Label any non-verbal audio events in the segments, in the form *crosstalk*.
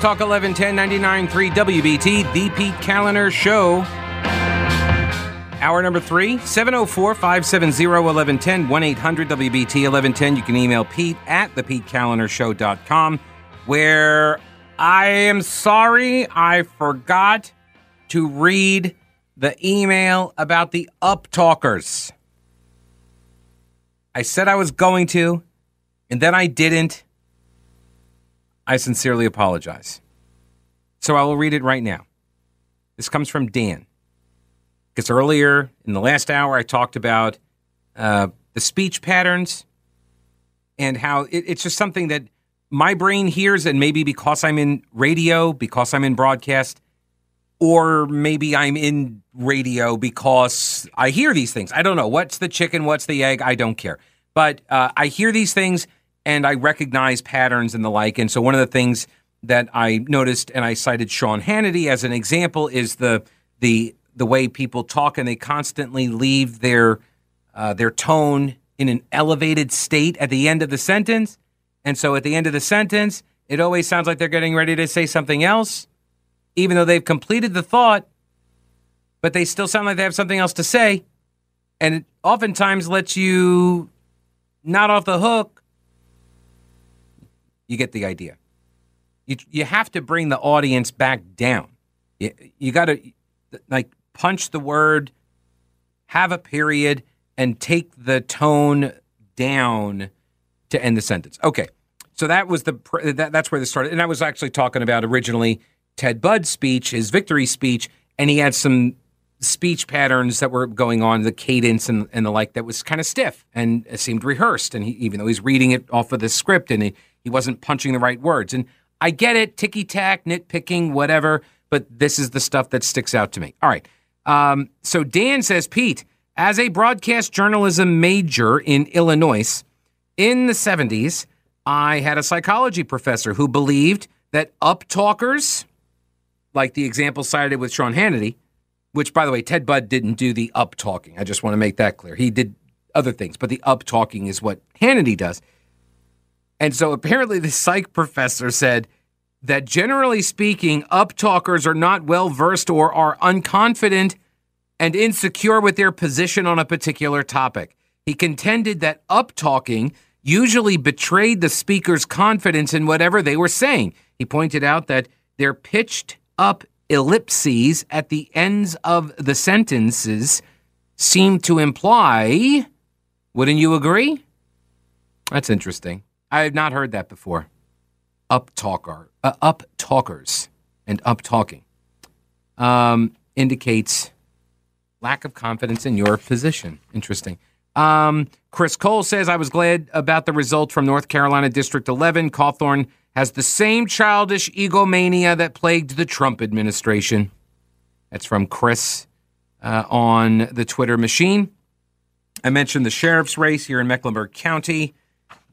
Talk 1110 99.3 WBT, The Pete Kaliner Show. Hour number three, 704 570 1110, 1 800 WBT 1110. You can email Pete at thepetekalinershow.com, where I am sorry I forgot to read the email about the uptalkers. I said I was going to, and then I didn't. I sincerely apologize. So I will read it right now. This comes from Dan. Because earlier in the last hour, I talked about uh, the speech patterns and how it, it's just something that my brain hears, and maybe because I'm in radio, because I'm in broadcast, or maybe I'm in radio because I hear these things. I don't know. What's the chicken? What's the egg? I don't care. But uh, I hear these things and I recognize patterns and the like. And so one of the things that I noticed, and I cited Sean Hannity as an example, is the the the way people talk and they constantly leave their uh, their tone in an elevated state at the end of the sentence. And so at the end of the sentence, it always sounds like they're getting ready to say something else, even though they've completed the thought, but they still sound like they have something else to say. And it oftentimes lets you not off the hook. You get the idea. You, you have to bring the audience back down. You, you got to, like, punch the word, have a period, and take the tone down to end the sentence. Okay. So that was the that, that's where this started, and I was actually talking about originally Ted Budd's speech, his victory speech, and he had some speech patterns that were going on, the cadence and, and the like, that was kind of stiff and uh, seemed rehearsed. And he, even though he's reading it off of the script and he, he wasn't punching the right words, and I get it, ticky tack, nitpicking, whatever, but this is the stuff that sticks out to me. All right. Um, so Dan says, Pete, as a broadcast journalism major in Illinois in the 70s, I had a psychology professor who believed that uptalkers, like the example cited with Sean Hannity, which, by the way, Ted Budd didn't do the up talking. I just want to make that clear. He did other things, but the up talking is what Hannity does. And so apparently, the psych professor said that generally speaking, up talkers are not well versed or are unconfident and insecure with their position on a particular topic. He contended that up talking usually betrayed the speaker's confidence in whatever they were saying. He pointed out that their pitched up ellipses at the ends of the sentences seem to imply. Wouldn't you agree? That's interesting. I have not heard that before. Up talker, uh, up talkers, and up talking um, indicates lack of confidence in your position. Interesting. Um, Chris Cole says, I was glad about the result from North Carolina District 11. Cawthorn has the same childish egomania that plagued the Trump administration. That's from Chris uh, on the Twitter machine. I mentioned the sheriff's race here in Mecklenburg County.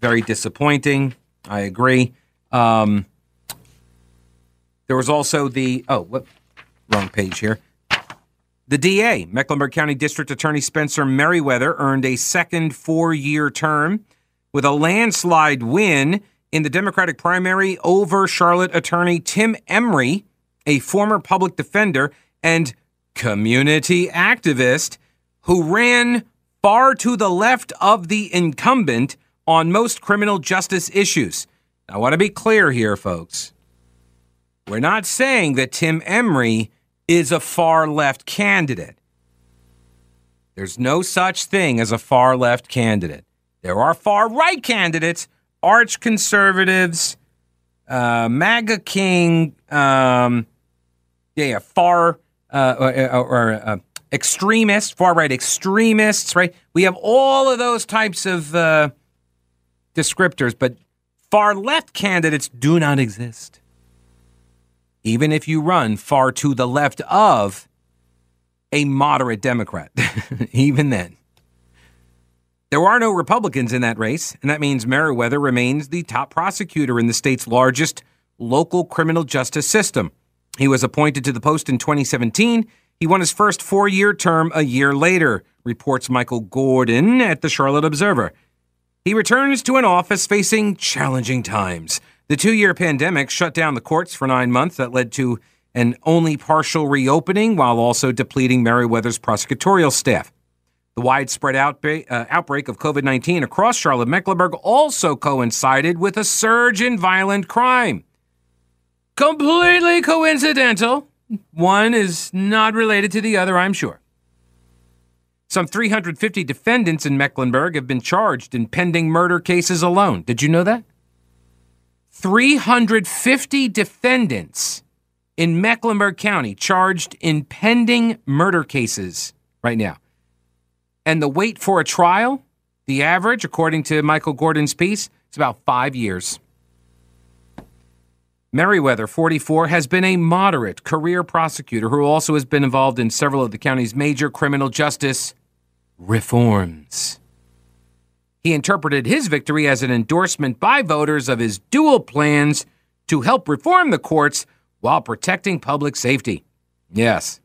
Very disappointing. I agree. Um, there was also the, oh, what? Wrong page here. The DA, Mecklenburg County District Attorney Spencer Merriweather, earned a second four year term with a landslide win in the Democratic primary over Charlotte attorney Tim Emry, a former public defender and community activist who ran far to the left of the incumbent on most criminal justice issues. I want to be clear here, folks. We're not saying that Tim Emry is a far left candidate. There's no such thing as a far left candidate. There are far right candidates, arch conservatives, uh, MAGA King, um, yeah, far uh, or, or uh, extremists, far right extremists, right? We have all of those types of uh, descriptors, but far left candidates do not exist even if you run far to the left of a moderate Democrat, *laughs* even then. There are no Republicans in that race, and that means Merriweather remains the top prosecutor in the state's largest local criminal justice system. He was appointed to the post in 2017. He won his first four year term a year later, reports Michael Gordon at the Charlotte Observer. He returns to an office facing challenging times The two year pandemic shut down the courts for nine months. That led to an only partial reopening while also depleting Merriweather's prosecutorial staff. The widespread outbreak, uh, outbreak of COVID 19 across Charlotte Mecklenburg also coincided with a surge in violent crime. Completely coincidental. One is not related to the other, I'm sure. Some 350 defendants in Mecklenburg have been charged in pending murder cases alone. Did you know that? 350 defendants in Mecklenburg County charged in pending murder cases right now. And the wait for a trial, the average, according to Michael Gordon's piece, is about five years. Merriweather, 44, has been a moderate career prosecutor who also has been involved in several of the county's major criminal justice reforms. He interpreted his victory as an endorsement by voters of his dual plans to help reform the courts while protecting public safety. Yes.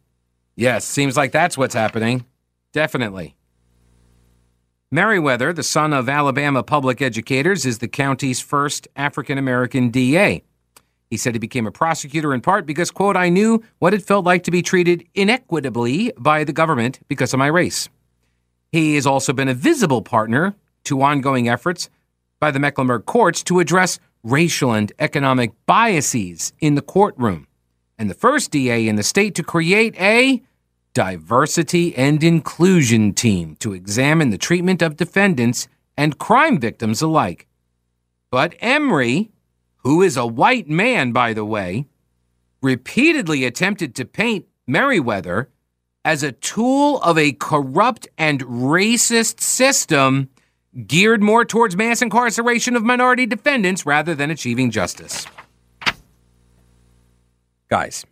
Yes, seems like that's what's happening. Definitely. Merriweather, the son of Alabama public educators, is the county's first African American DA. He said he became a prosecutor in part because, quote, I knew what it felt like to be treated inequitably by the government because of my race. He has also been a visible partner to ongoing efforts by the Mecklenburg courts to address racial and economic biases in the courtroom, and the first DA in the state to create a diversity and inclusion team to examine the treatment of defendants and crime victims alike. But Emry, who is a white man, by the way, repeatedly attempted to paint Merriweather as a tool of a corrupt and racist system geared more towards mass incarceration of minority defendants rather than achieving justice. Guys,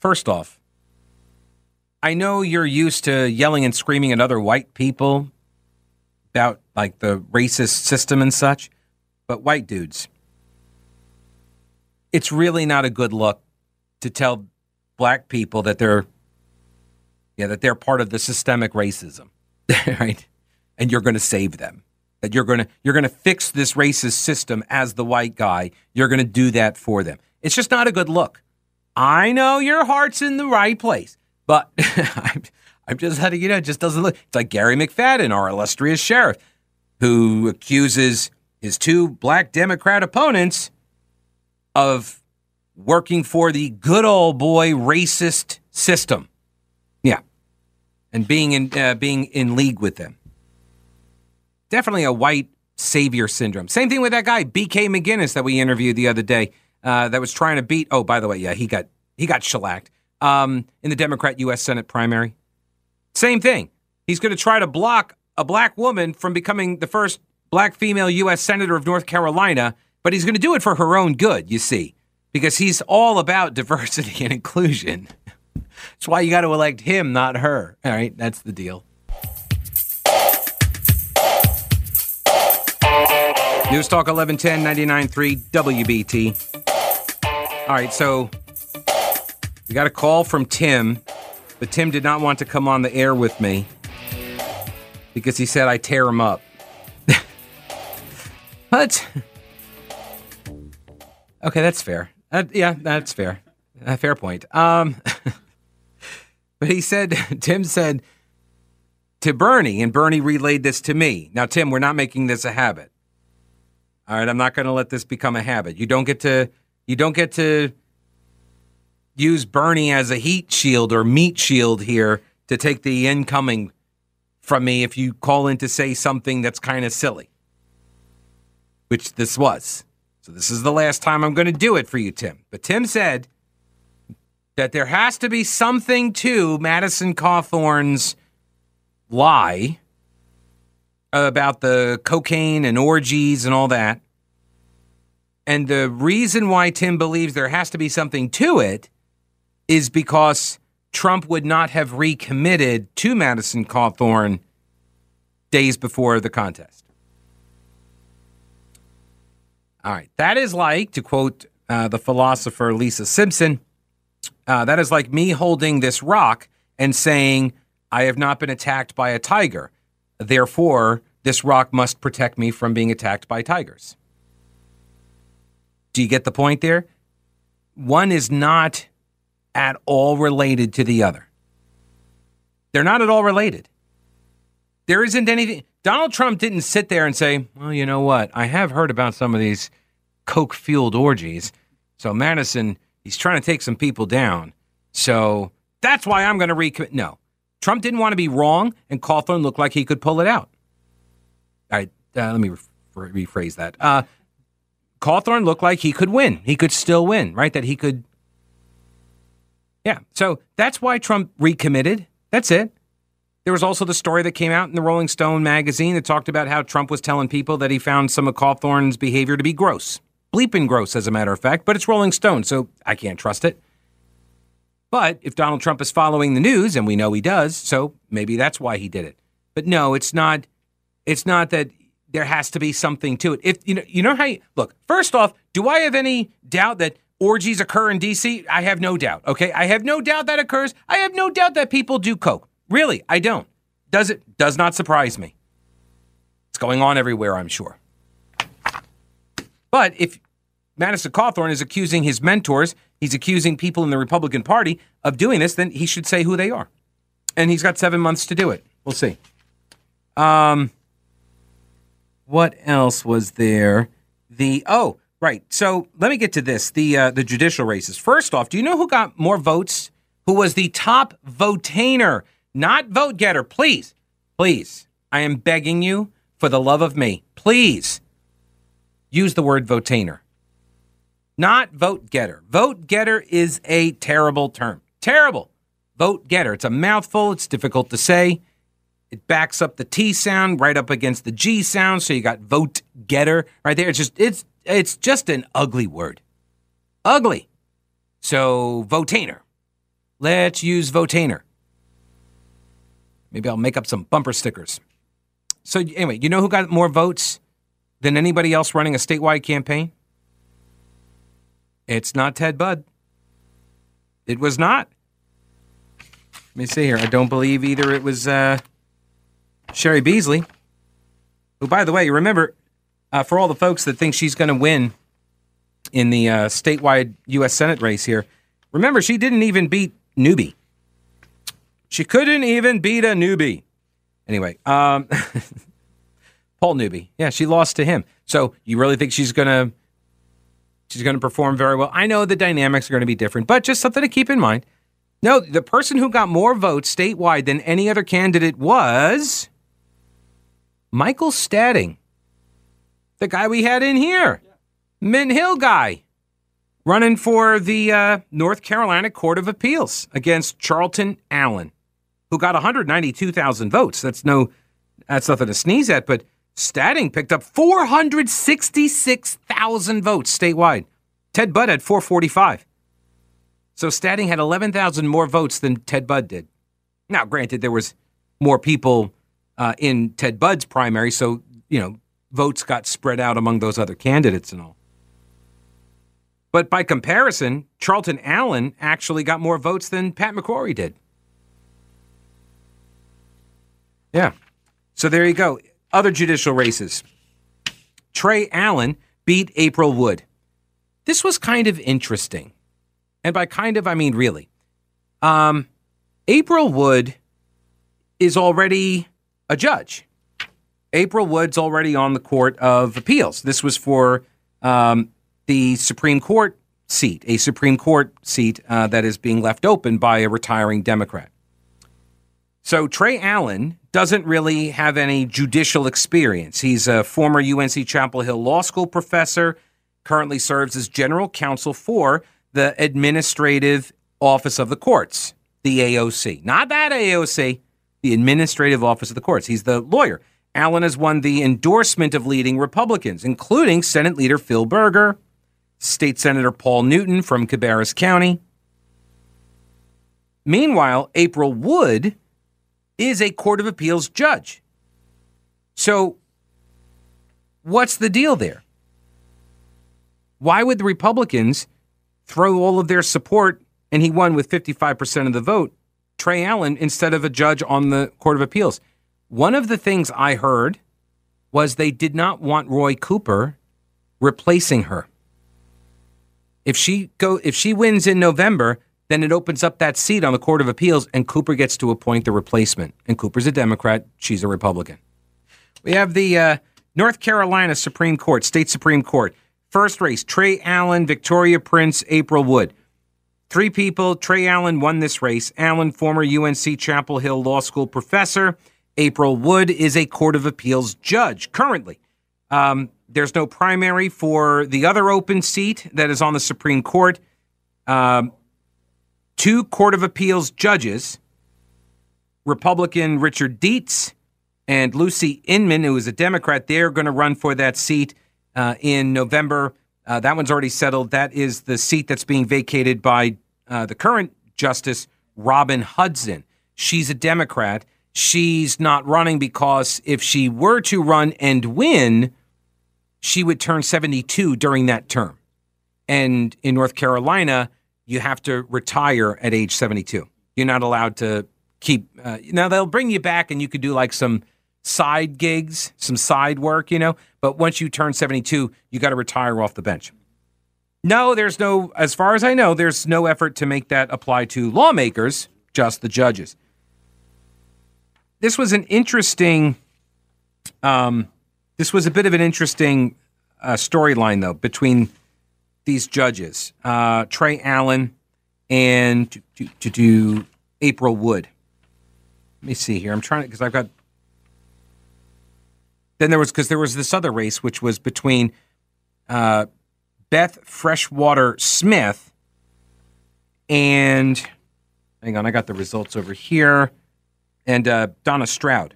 first off, I know you're used to yelling and screaming at other white people about like the racist system and such, but white dudes, it's really not a good look to tell black people that they're yeah, that they're part of the systemic racism, *laughs* right? And you're going to save them. That you're going to you're going to fix this racist system as the white guy. You're going to do that for them. It's just not a good look. I know your heart's in the right place. But *laughs* I'm, I'm just letting you know, it just doesn't look. It's like Gary McFadden, our illustrious sheriff, who accuses his two black Democrat opponents of working for the good old boy racist system. Yeah, and being in uh, being in league with them. Definitely a white savior syndrome. Same thing with that guy B.K. Maginnis that we interviewed the other day. Uh, that was trying to beat. Oh, by the way, yeah, he got he got shellacked um, in the Democrat U.S. Senate primary. Same thing. He's going to try to block a black woman from becoming the first black female U.S. Senator of North Carolina, but he's going to do it for her own good, you see, because he's all about *laughs* diversity and inclusion. That's why you got to elect him, not her. All right, that's the deal. News Talk 1110 99.3 WBT. All right, so we got a call from Tim, but Tim did not want to come on the air with me because he said I tear him up. But okay, that's fair. Uh, yeah, that's fair. A fair point. Um, *laughs* but he said, *laughs* Tim said to Bernie, and Bernie relayed this to me. Now, Tim, we're not making this a habit. All right, I'm not going to let this become a habit. You don't get to. You don't get to use Bernie as a heat shield or meat shield here to take the incoming from me if you call in to say something that's kind of silly, which this was. So this is the last time I'm going to do it for you, Tim. But Tim said that there has to be something to Madison Cawthorn's lie about the cocaine and orgies and all that. And the reason why Tim believes there has to be something to it is because Trump would not have recommitted to Madison Cawthorn days before the contest. All right. That is like, to quote uh, the philosopher Lisa Simpson, uh, that is like me holding this rock and saying, I have not been attacked by a tiger. Therefore, this rock must protect me from being attacked by tigers. Do you get the point there? One is not at all related to the other. They're not at all related. There isn't anything. Donald Trump didn't sit there and say, well, you know what? I have heard about some of these coke fueled orgies. So Madison, he's trying to take some people down. So that's why I'm going to recommit. No. Trump didn't want to be wrong, and Cawthorn looked like he could pull it out. All right, uh, let me re- rephrase that. Uh, Cawthorn looked like he could win. He could still win, right? That he could. Yeah. So that's why Trump recommitted. That's it. There was also the story that came out in the Rolling Stone magazine that talked about how Trump was telling people that he found some of Cawthorn's behavior to be gross. Bleeping gross, as a matter of fact, but it's Rolling Stone, so I can't trust it. But if Donald Trump is following the news, and we know he does, so maybe that's why he did it. But no, it's not. It's not that there has to be something to it. If you know, you know how you look. First off, do I have any doubt that orgies occur in D.C.? I have no doubt. Okay, I have no doubt that occurs. I have no doubt that people do coke. Really, I don't. Does it? Does not surprise me. It's going on everywhere, I'm sure. But if Madison Cawthorn is accusing his mentors, he's accusing people in the Republican Party of doing this, then he should say who they are. And he's got seven months to do it. We'll see. Um, what else was there? The oh, right. So let me get to this. The uh, the judicial races. First off, do you know who got more votes? Who was the top votainer, not vote getter? Please, please, I am begging you for the love of me. Please use the word votainer, not vote getter. Vote getter is a terrible term. Terrible. Vote getter. It's a mouthful. It's difficult to say. It backs up the T sound right up against the G sound, so you got vote getter right there. It's just it's it's just an ugly word. Ugly. So votainer. Let's use votainer. Maybe I'll make up some bumper stickers. So anyway, you know who got more votes than anybody else running a statewide campaign? It's not Ted Budd. It was not. Let me see here. I don't believe either it was uh, Cheri Beasley, who, by the way, remember, uh, for all the folks that think she's going to win in the uh, statewide U.S. Senate race here, remember, she didn't even beat Newby. She couldn't even beat a newbie. Anyway, um, *laughs* Paul Newby. Yeah, she lost to him. So you really think she's to she's to perform very well? I know the dynamics are going to be different, but just something to keep in mind. No, the person who got more votes statewide than any other candidate was Michael Stading, the guy we had in here, yeah. Mint Hill guy, running for the uh, North Carolina Court of Appeals against Charlton Allen, who got 192,000 votes. That's no, that's nothing to sneeze at. But Stading picked up 466,000 votes statewide. Ted Budd had 445. So Stading had 11,000 more votes than Ted Budd did. Now, granted, there was more people uh, in Ted Budd's primary, so you know votes got spread out among those other candidates and all. But by comparison, Charlton Allen actually got more votes than Pat McCrory did. Yeah. So there you go. Other judicial races. Trey Allen beat April Wood. This was kind of interesting. And by kind of, I mean really. Um, April Wood is already a judge. April Wood's already on the Court of Appeals. This was for um, the Supreme Court seat, a Supreme Court seat uh, that is being left open by a retiring Democrat. So Trey Allen doesn't really have any judicial experience. He's a former UNC Chapel Hill Law School professor, currently serves as general counsel for the Administrative Office of the Courts, the AOC. Not that AOC, the Administrative Office of the Courts. He's the lawyer. Allen has won the endorsement of leading Republicans, including Senate Leader Phil Berger, State Senator Paul Newton from Cabarrus County. Meanwhile, April Wood is a Court of Appeals judge. So, what's the deal there? Why would the Republicans throw all of their support, and he won with 55% of the vote, Trey Allen instead of a judge on the Court of Appeals. One of the things I heard was they did not want Roy Cooper replacing her. If she go if she wins in November, then it opens up that seat on the Court of Appeals and Cooper gets to appoint the replacement. And Cooper's a Democrat, she's a Republican. We have the uh, North Carolina Supreme Court, State Supreme Court. First race, Trey Allen, Victoria Prince, April Wood. Three people. Trey Allen won this race. Allen, former UNC Chapel Hill Law School professor. April Wood is a Court of Appeals judge currently. Um, there's no primary for the other open seat that is on the Supreme Court. Um, two Court of Appeals judges, Republican Richard Dietz and Lucy Inman, who is a Democrat, they're going to run for that seat uh, in November. Uh, that one's already settled. That is the seat that's being vacated by uh, the current Justice Robin Hudson. She's a Democrat. She's not running because if she were to run and win, she would turn 72 during that term. And in North Carolina, you have to retire at age 72. You're not allowed to keep. Uh, now, they'll bring you back and you could do like some side gigs, some side work, you know. But once you turn 72, you got to retire off the bench. No, there's no, as far as I know, there's no effort to make that apply to lawmakers, just the judges. This was an interesting, um, this was a bit of an interesting uh, storyline, though, between these judges, uh, Trey Allen and to, to, to do April Wood. Let me see here. I'm trying to because I've got. Then there was because there was this other race which was between uh, Beth Freshwater Smith and hang on, I got the results over here, and uh, Donna Stroud,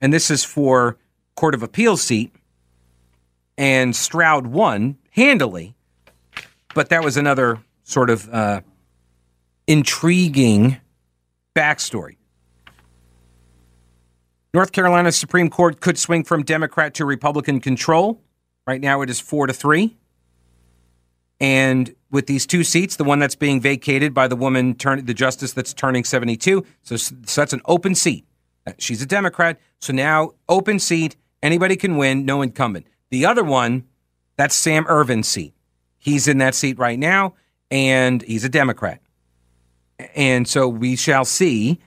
and this is for Court of Appeals seat, and Stroud won handily but that was another sort of uh, intriguing backstory. North Carolina Supreme Court could swing from Democrat to Republican control. Right now it is four to three. And with these two seats, the one that's being vacated by the woman, turn, the justice that's turning 72, so, so that's an open seat. Uh, she's a Democrat, so now open seat, anybody can win, no incumbent. The other one, that's Sam Ervin's seat. He's in that seat right now, and he's a Democrat. And so we shall see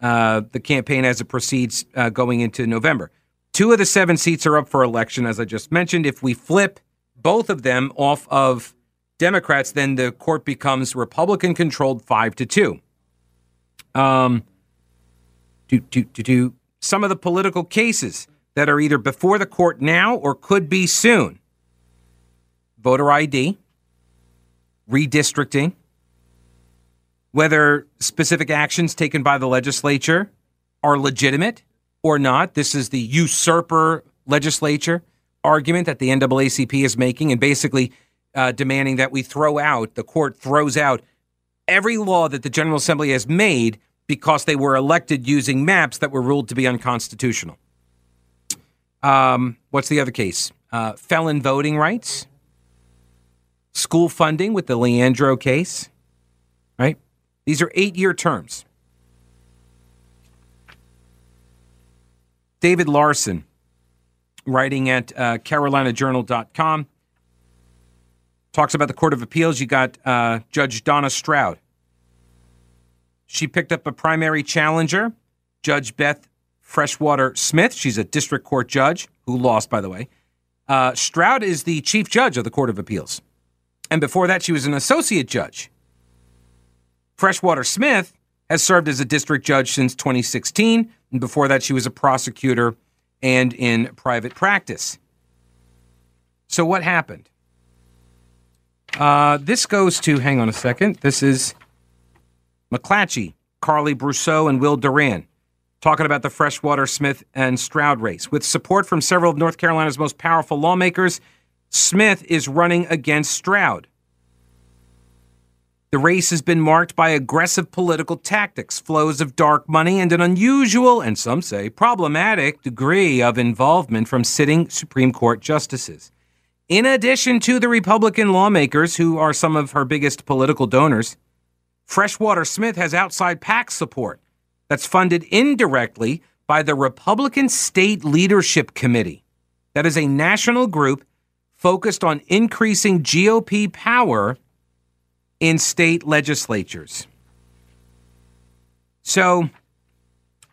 uh, the campaign as it proceeds uh, going into November. Two of the seven seats are up for election, as I just mentioned. If we flip both of them off of Democrats, then the court becomes Republican controlled five to two. Um, do, do, do, do some of the political cases that are either before the court now or could be soon voter ID, redistricting, whether specific actions taken by the legislature are legitimate or not. This is the usurper legislature argument that the NAACP is making and basically uh, demanding that we throw out, the court throws out every law that the General Assembly has made because they were elected using maps that were ruled to be unconstitutional. Um, what's the other case? Uh, felon voting rights school funding with the Leandro case, right? These are eight year terms. David Larson, writing at uh, CarolinaJournal.com, talks about the Court of Appeals. You got uh, Judge Donna Stroud. She picked up a primary challenger, Judge Beth Freshwater Smith. She's a district court judge who lost, by the way. Uh, Stroud is the chief judge of the Court of Appeals. And before that, she was an associate judge. Freshwater Smith has served as a district judge since 2016. And before that, she was a prosecutor and in private practice. So, what happened? Uh, this goes to, hang on a second. This is McClatchy, Carli Brosseau, and Will Doran talking about the Freshwater Smith and Stroud race. With support from several of North Carolina's most powerful lawmakers, Smith is running against Stroud. The race has been marked by aggressive political tactics, flows of dark money, and an unusual, and some say problematic, degree of involvement from sitting Supreme Court justices. In addition to the Republican lawmakers, who are some of her biggest political donors, Freshwater Smith has outside PAC support that's funded indirectly by the Republican State Leadership Committee. That is a national group focused on increasing GOP power in state legislatures. So,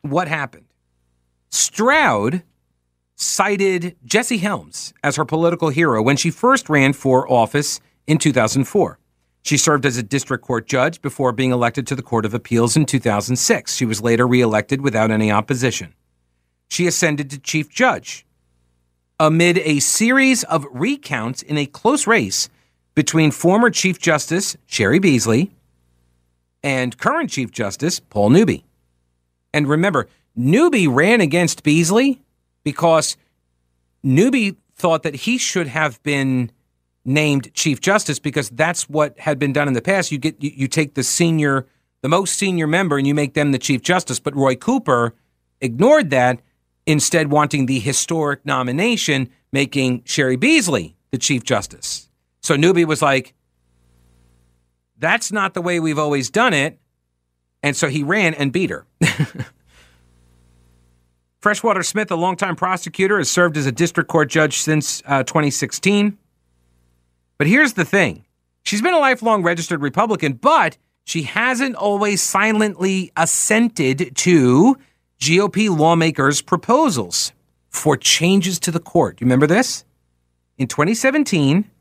what happened? Stroud cited Jesse Helms as her political hero when she first ran for office in 2004. She served as a district court judge before being elected to the Court of Appeals in 2006. She was later reelected without any opposition. She ascended to chief judge amid a series of recounts in a close race between former Chief Justice Cheri Beasley and current Chief Justice Paul Newby. And remember, Newby ran against Beasley because Newby thought that he should have been named Chief Justice because that's what had been done in the past. You get you, you take the senior, the most senior member, and you make them the Chief Justice. But Roy Cooper ignored that, instead wanting the historic nomination, making Cheri Beasley the Chief Justice. So Newby was like, "That's not the way we've always done it," and so he ran and beat her. *laughs* Freshwater Smith, a longtime prosecutor, has served as a district court judge since uh, 2016. But here's the thing she's been a lifelong registered Republican, but she hasn't always silently assented to GOP lawmakers' proposals for changes to the court. You remember this? In 2017,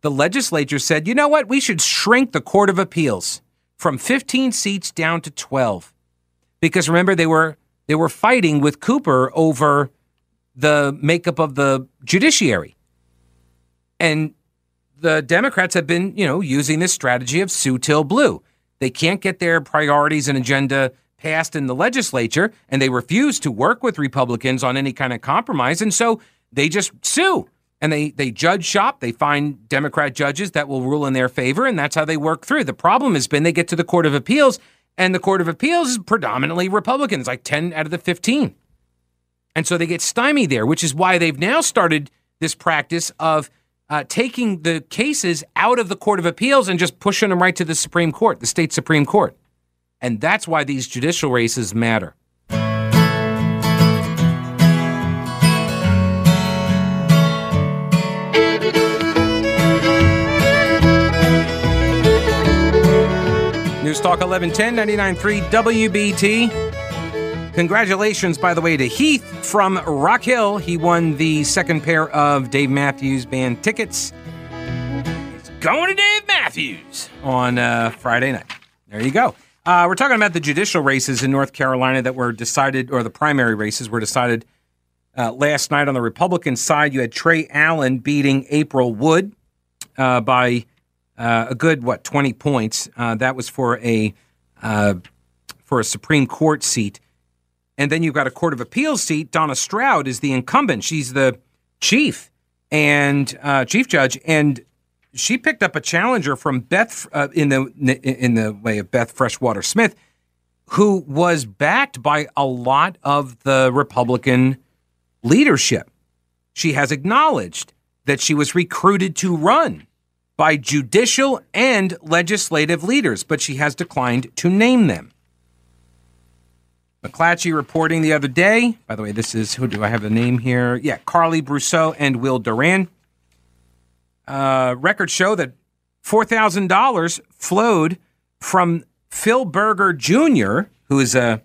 the legislature said, you know what? We should shrink the Court of Appeals from 15 seats down to 12. Because remember, they were they were fighting with Cooper over the makeup of the judiciary. And the Democrats have been, you know, using this strategy of sue till blue. They can't get their priorities and agenda passed in the legislature, and they refuse to work with Republicans on any kind of compromise. And so they just sue and they, they judge shop. They find Democrat judges that will rule in their favor, and that's how they work through. The problem has been they get to the Court of Appeals and the Court of Appeals is predominantly Republicans, like 10 out of the 15. And so they get stymied there, which is why they've now started this practice of uh, taking the cases out of the Court of Appeals and just pushing them right to the Supreme Court, the state Supreme Court. And that's why these judicial races matter. News Talk 1110 99.3 WBT. Congratulations, by the way, to Heath from Rock Hill. He won the second pair of Dave Matthews Band tickets. He's going to Dave Matthews on uh, Friday night. There you go. Uh, we're talking about the judicial races in North Carolina that were decided, or the primary races were decided uh, last night on the Republican side. You had Trey Allen beating April Wood uh, by uh, a good what twenty points. Uh, that was for a uh, for a Supreme Court seat, and then you've got a Court of Appeals seat. Donna Stroud is the incumbent. She's the chief and chief judge, and she picked up a challenger from Beth uh, in the in the way of Beth Freshwater Smith, who was backed by a lot of the Republican leadership. She has acknowledged that she was recruited to run by judicial and legislative leaders, but she has declined to name them. McClatchy reporting the other day, by the way, this is who do I have the name here? Yeah, Carli Brosseau and Will Doran. Uh, records show that $4,000 flowed from Phil Berger Jr., who is a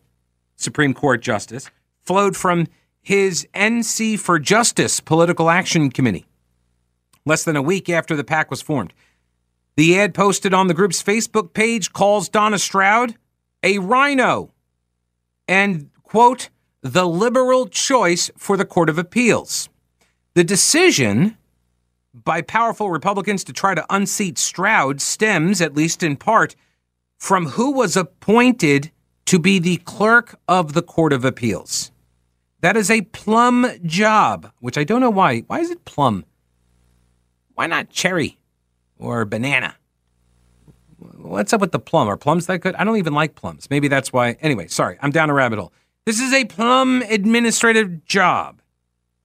Supreme Court justice, flowed from his NC for Justice Political Action Committee less than a week after the PAC was formed. The ad posted on the group's Facebook page calls Donna Stroud a rhino and, quote, the liberal choice for the Court of Appeals. The decision by powerful Republicans to try to unseat Stroud stems, at least in part, from who was appointed to be the clerk of the Court of Appeals. That is a plum job, which I don't know why. Why is it plum? Why not cherry or banana? What's up with the plum? Are plums that good? I don't even like plums. Maybe that's why. Anyway, sorry, I'm down a rabbit hole. This is a plum administrative job,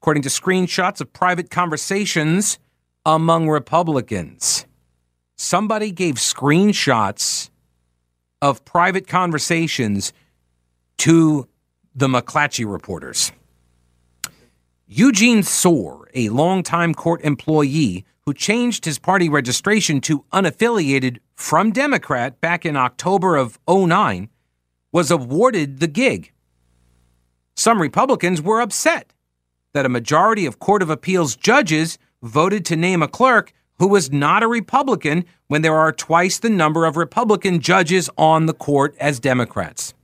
according to screenshots of private conversations among Republicans. Somebody gave screenshots of private conversations to the McClatchy reporters. Eugene Soar, a longtime court employee who changed his party registration to unaffiliated from Democrat back in October of 09, was awarded the gig. Some Republicans were upset that a majority of Court of Appeals judges voted to name a clerk who was not a Republican when there are twice the number of Republican judges on the court as Democrats.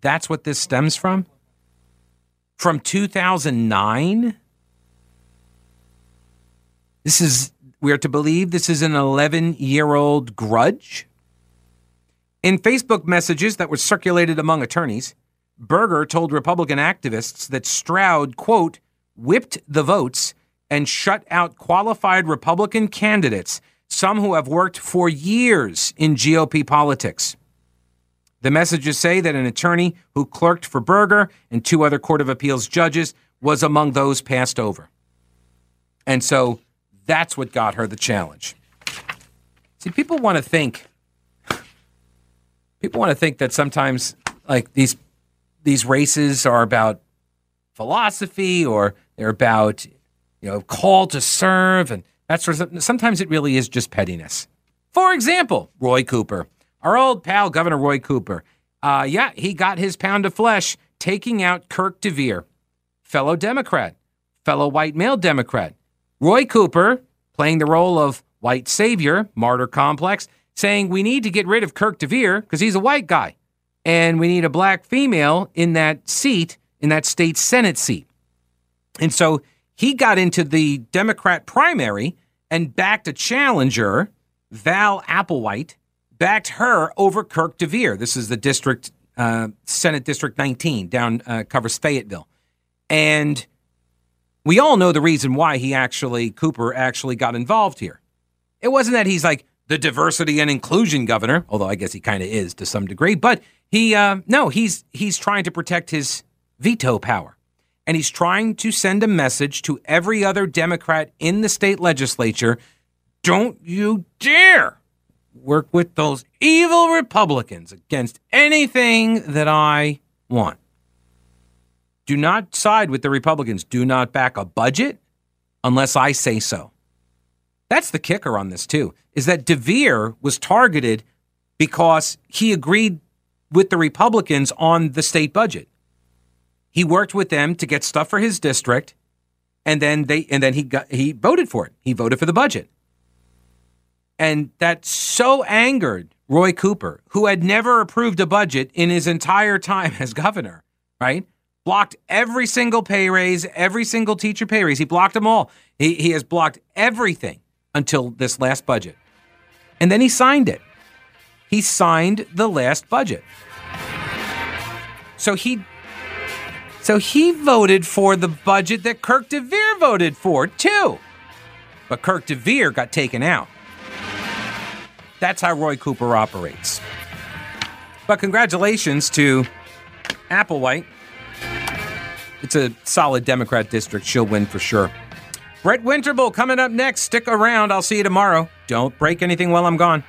That's what this stems from? From 2009? This is, we are to believe this is an 11 year old grudge? In Facebook messages that were circulated among attorneys, Berger told Republican activists that Stroud, quote, whipped the votes and shut out qualified Republican candidates, some who have worked for years in GOP politics. The messages say that an attorney who clerked for Berger and two other Court of Appeals judges was among those passed over. And so that's what got her the challenge. See, people want to think people want to think that sometimes like these these races are about philosophy or they're about you know call to serve and that sort of sometimes it really is just pettiness. For example, Roy Cooper, our old pal Governor Roy Cooper. Uh, yeah, he got his pound of flesh taking out Kirk deViere, fellow Democrat, fellow white male Democrat. Roy Cooper playing the role of white savior, martyr complex, saying we need to get rid of Kirk deViere because he's a white guy and we need a black female in that seat, in that state Senate seat. And so he got into the Democrat primary and backed a challenger, Val Applewhite, backed her over Kirk deViere. This is the district, uh, Senate District 19, down uh, covers Fayetteville. And we all know the reason why he actually, Cooper actually got involved here. It wasn't that he's like the diversity and inclusion governor, although I guess he kind of is to some degree, but he, uh, no, he's, he's trying to protect his veto power. And he's trying to send a message to every other Democrat in the state legislature don't you dare work with those evil Republicans against anything that I want. Do not side with the Republicans. Do not back a budget unless I say so. That's the kicker on this, too, is that deViere was targeted because he agreed with the Republicans on the state budget. He worked with them to get stuff for his district, and then they and then he got he voted for it. He voted for the budget. And that so angered Roy Cooper, who had never approved a budget in his entire time *laughs* as governor, right? Blocked every single pay raise, every single teacher pay raise. He blocked them all. He, he has blocked everything until this last budget. And then he signed it. He signed the last budget. So he so he voted for the budget that Kirk deViere voted for, too. But Kirk deViere got taken out. That's how Roy Cooper operates. But congratulations to Applewhite. It's a solid Democrat district. She'll win for sure. Brett Winterble coming up next. Stick around. I'll see you tomorrow. Don't break anything while I'm gone.